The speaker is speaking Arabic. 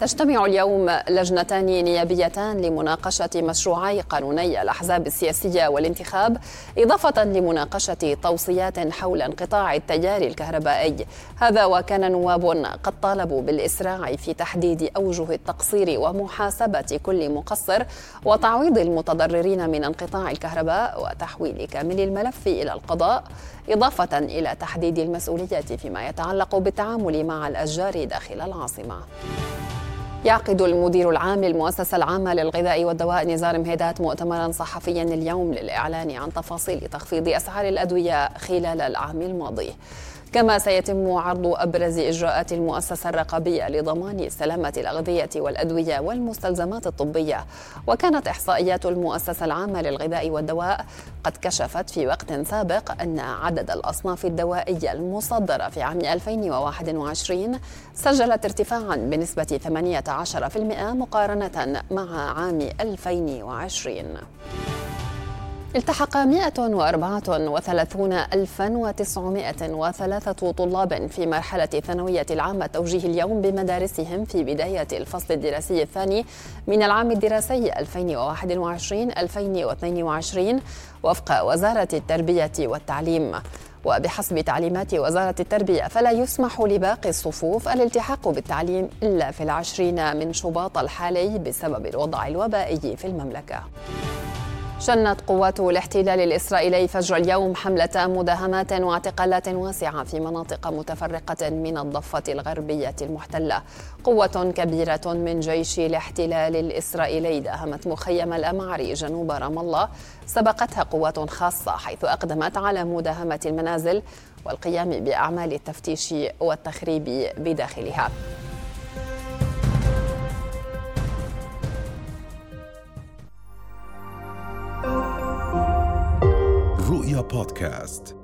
تجتمع اليوم لجنتان نيابيتان لمناقشة مشروعي قانوني الأحزاب السياسية والانتخاب إضافة لمناقشة توصيات حول انقطاع التيار الكهربائي. هذا وكان نواب قد طالبوا بالإسراع في تحديد أوجه التقصير ومحاسبة كل مقصر وتعويض المتضررين من انقطاع الكهرباء وتحويل كامل الملف إلى القضاء إضافة إلى تحديد المسؤوليات فيما يتعلق بالتعامل مع الأشجار داخل العاصمة. يعقد المدير العام للمؤسسة العامة للغذاء والدواء نزار مهيدات مؤتمرا صحفيا اليوم للإعلان عن تفاصيل تخفيض أسعار الأدوية خلال العام الماضي. كما سيتم عرض أبرز إجراءات المؤسسة الرقابية لضمان سلامة الأغذية والأدوية والمستلزمات الطبية. وكانت إحصائيات المؤسسة العامة للغذاء والدواء قد كشفت في وقت سابق أن عدد الأصناف الدوائيه المصدرة في عام 2021 سجلت ارتفاعا بنسبة 18% مقارنة مع عام 2020 التحق 134903 طلاب في مرحلة الثانوية العامة. توجيه اليوم بمدارسهم في بداية الفصل الدراسي الثاني من العام الدراسي 2021-2022 وفق وزارة التربية والتعليم. وبحسب تعليمات وزارة التربية فلا يسمح لباقي الصفوف الالتحاق بالتعليم إلا في العشرين من شباط الحالي بسبب الوضع الوبائي في المملكة. شنت قوات الاحتلال الإسرائيلي فجر اليوم حملة مداهمات واعتقالات واسعة في مناطق متفرقة من الضفة الغربية المحتلة. قوة كبيرة من جيش الاحتلال الإسرائيلي داهمت مخيم الأمعري جنوب رام الله. سبقتها قوات خاصة حيث أقدمت على مداهمة المنازل والقيام بأعمال التفتيش والتخريب بداخلها. رؤيا بودكاست.